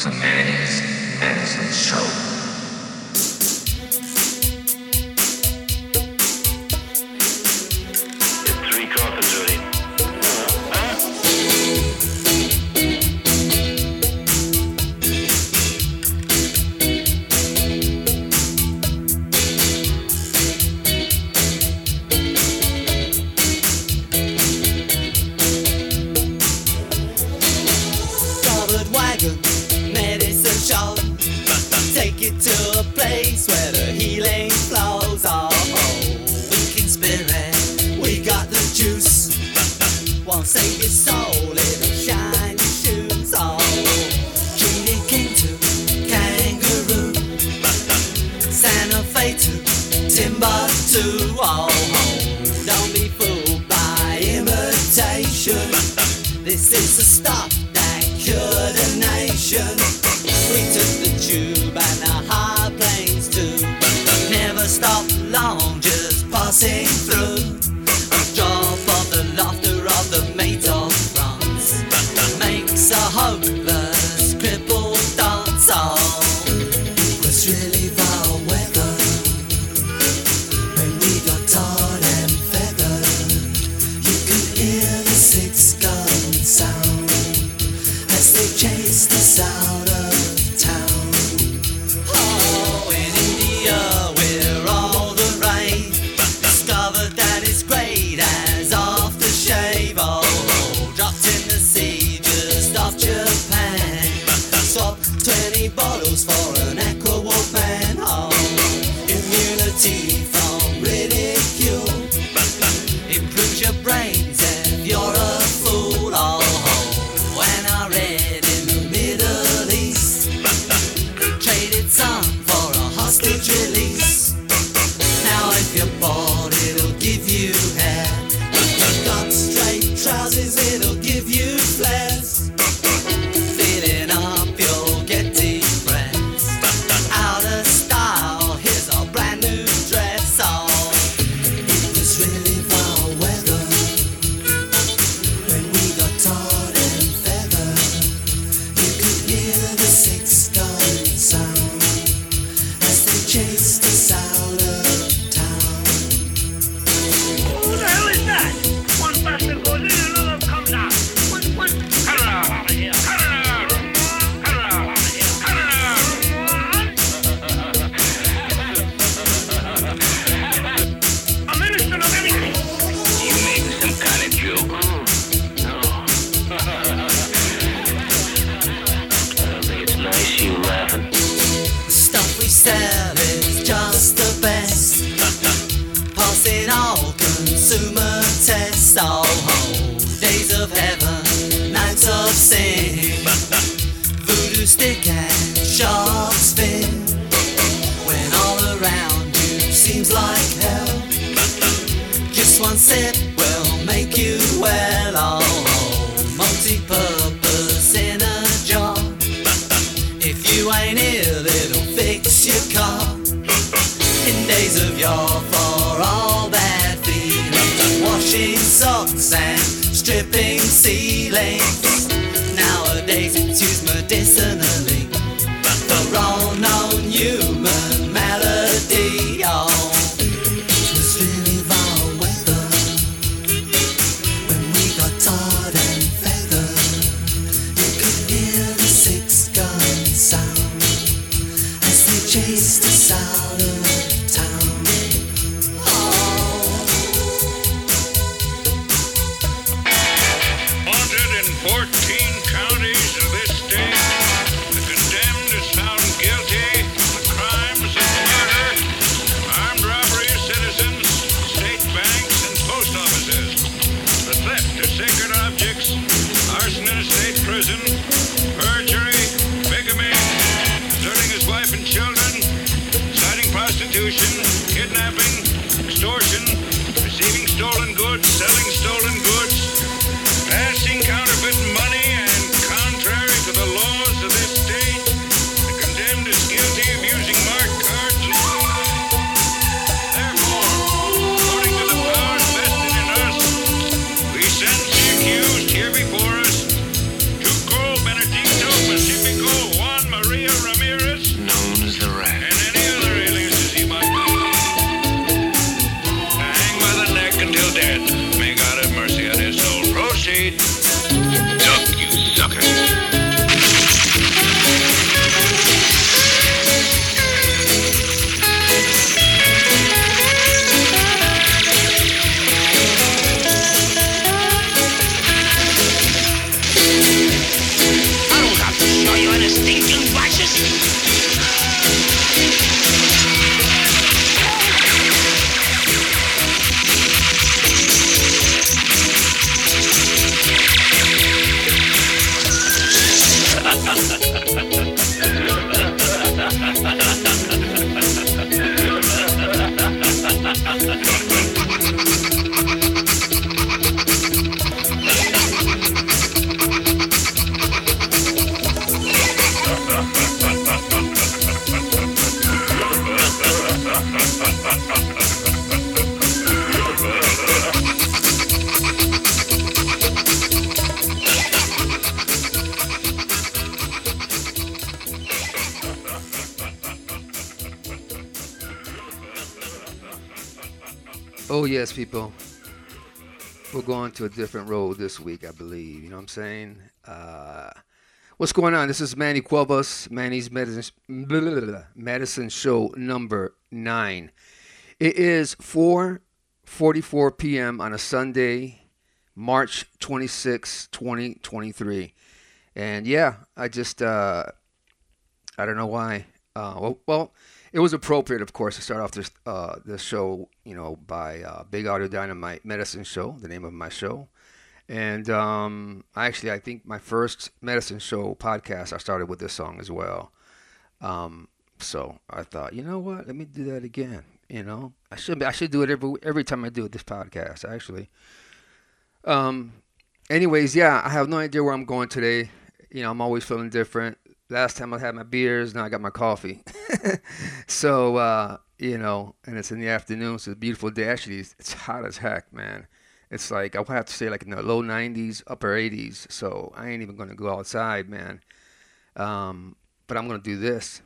to Manny'z Medicine Show. As the chased going to a different road this week, I believe. You know what I'm saying? Uh, what's going on? This is Manny Cuevas, Manny'z Medicine, blah, blah, blah, Medicine Show number nine. It is 4.44 p.m. on a Sunday, March 26, 2023. And yeah, I just, uh, I don't know why. Uh, well, well, it was appropriate, of course, to start off this uh, this show, you know, by uh, Big Audio Dynamite Medicine Show, the name of my show. And um, actually, I think my first medicine show podcast, I started with this song as well. Um, so I thought, you know what? Let me do that again. You know, I should I should do it every every time I do this podcast. Actually. Um. Anyways, yeah, I have no idea where I'm going today. You know, I'm always feeling different last time I had my beers, now I got my coffee. so, uh, you know, and it's in the afternoon, so it's a beautiful day. Actually, it's, hot as heck, man. It's like, I would have to say, like in the low 90s, upper 80s. So I ain't even to go outside, man. Um, but I'm to do this.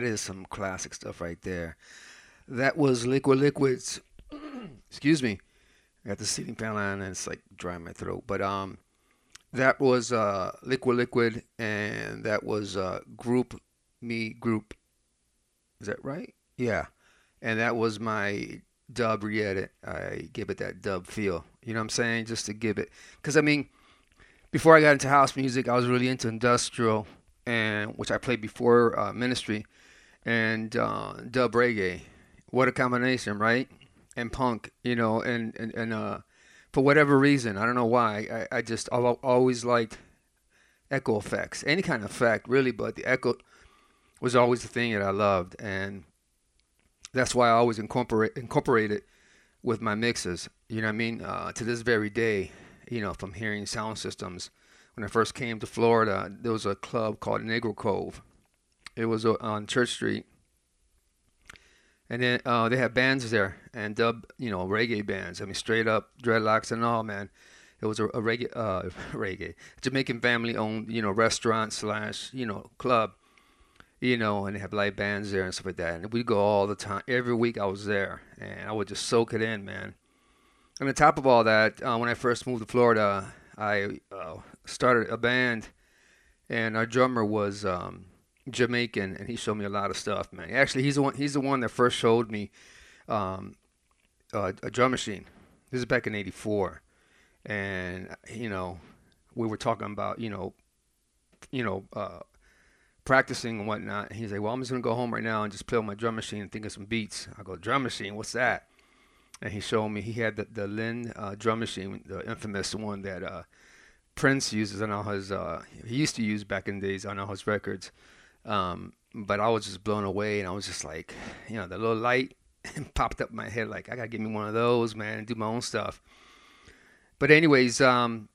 That is some classic stuff right there. That was Liquid Liquids. Excuse me. I got the ceiling fan on and it's like drying my throat. But um, that was uh, Liquid Liquid, and that was uh, Group Me Group. Is that right? Yeah. And that was my dub re-edit. I give it that dub feel. You know what I'm saying? Just to give it, because I mean, before I got into house music, I was really into industrial, and which I played before uh, Ministry, and uh, dub reggae. What a combination, right? And punk, you know, and and and uh, for whatever reason, I don't know why, I, I just al- always liked echo effects, any kind of effect, really, but the echo was always the thing that I loved, and that's why I always incorporate incorporate it with my mixes. You know what I mean? Uh, to this very day, you know, from hearing sound systems. When I first came to Florida, there was a club called Negro Cove. It was uh, on Church Street, and then uh, they had bands there and dub, you know, reggae bands. I mean, straight up dreadlocks and all, man. It was a, a reggae, uh, reggae, Jamaican family-owned, you know, restaurant slash, you know, club you know, and they have live bands there and stuff like that. And we go all the time. Every week I was there, and I would just soak it in, man. And on top of all that, uh, when I first moved to Florida, I uh, started a band, and our drummer was um, Jamaican, and he showed me a lot of stuff, man. Actually, he's the one. He's the one that first showed me um, uh, a drum machine. This is back in '84, and you know, we were talking about you know, you know. Uh, practicing and whatnot. And he's like, "Well, I'm just gonna go home right now and just play on my drum machine and think of some beats." I go, "Drum machine? What's that?" And he showed me he had the the Linn uh, drum machine, the infamous one that uh, Prince uses on all his. Uh, he used to use back in the days on all his records. Um, but I was just blown away, and I was just like, you know, the little light popped up in my head, like I gotta get me one of those, man, and do my own stuff. But anyways, um,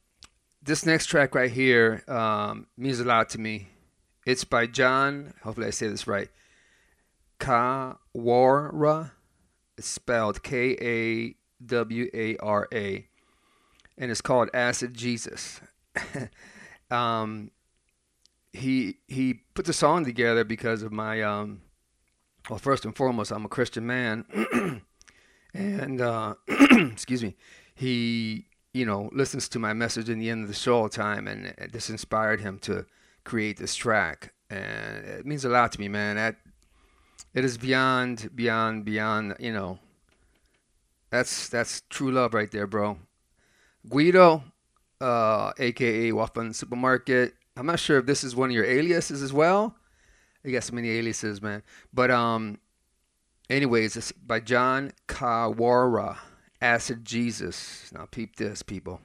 this next track right here um, means a lot to me. It's by John, hopefully I say this right, Kawara. It's spelled K A W A R A. And it's called Acid Jesus. um, he he put the song together because of my um, well first and foremost I'm a Christian man and uh, excuse me he you know listens to my message in the end of the show all time and this inspired him to create this track, and it means a lot to me, man. That it is beyond, beyond, beyond. You know, that's that's true love right there, bro. Guido, uh, aka Waffen Supermarket. I'm not sure if this is one of your aliases as well. You got so many aliases, man. But um, anyways, it's by John Kawara, Acid Jesus. Now peep this, people.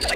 Ah,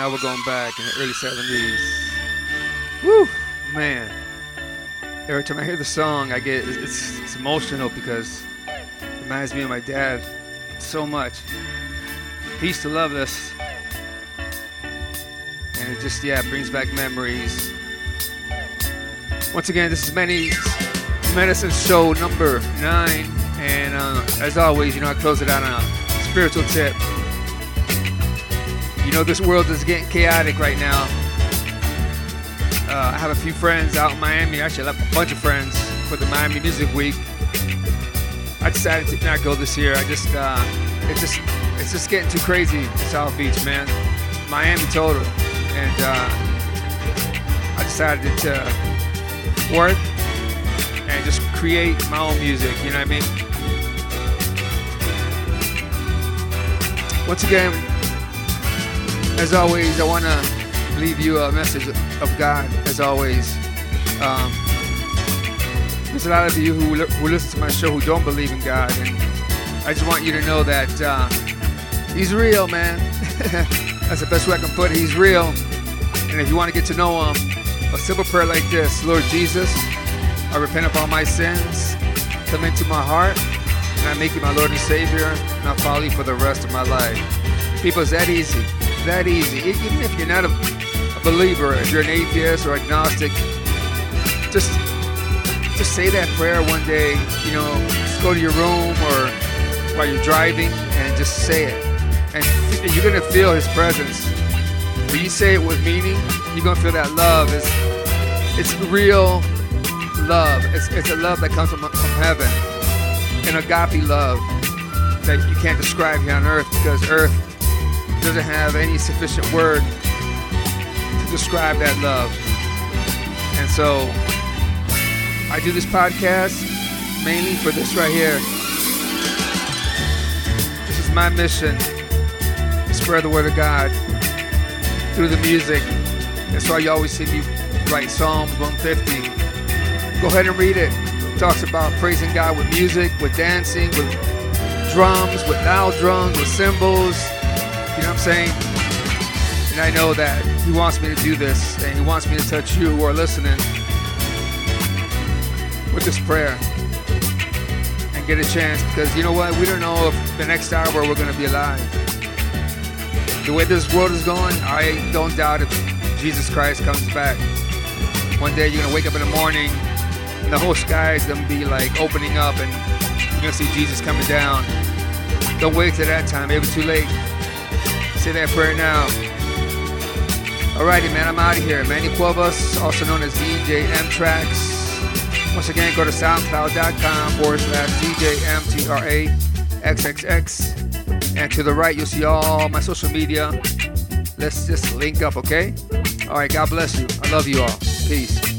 Now we're going back in the early 70s. Woo, man. Every time I hear the song, I get it's, it's emotional because it reminds me of my dad so much. He used to love this. And it just, yeah, brings back memories. Once again, this is Manny'z Medicine Show number nine. And uh, as always, you know, I close it out on a spiritual tip. You know, this world is getting chaotic right now. Uh, I have a few friends out in Miami. Actually, I have a bunch of friends for the Miami Music Week. I decided to not go this year. I just, uh, it's just, it's just getting too crazy in South Beach, man. Miami total, and uh, I decided to work and just create my own music. You know what I mean? Once again, as always, I want to leave you a message of God. As always, um, there's a lot of you who, who listen to my show who don't believe in God, and I just want you to know that uh, He's real, man. That's the best way I can put it. He's real, and if you want to get to know Him, a simple prayer like this: Lord Jesus, I repent of all my sins. Come into my heart, and I make you my Lord and Savior, and I'll follow you for the rest of my life. People, it's that easy that easy. Even if you're not a, a believer, if you're an atheist or agnostic, just just say that prayer one day. You know, just go to your room or while you're driving and just say it, and you're gonna feel His presence. When you say it with meaning, you're gonna feel that love. It's it's real love. It's it's a love that comes from from heaven, an agape love that you can't describe here on earth because earth doesn't have any sufficient word to describe that love. And so I do this podcast mainly for this right here. This is my mission. Spread the word of God through the music. That's why you always see me write Psalms 150. Go ahead and read it. It talks about praising God with music, with dancing, with drums, with loud drums, with cymbals. You know what I'm saying? And I know that He wants me to do this, and He wants me to touch you who are listening with this prayer and get a chance because you know what? We don't know if the next hour we're going to be alive. The way this world is going, I don't doubt if Jesus Christ comes back. One day you're going to wake up in the morning and the whole sky is going to be like opening up and you're going to see Jesus coming down. Don't wait till that time, maybe too late. Say that prayer now. Alrighty, man, I'm out of here. Manny Cuevas, also known as DJ M-Traxxx. Once again, go to soundcloud.com forward slash DJ MTRA And to the right, you'll see all my social media. Let's just link up, okay? All right, God bless you. I love you all. Peace.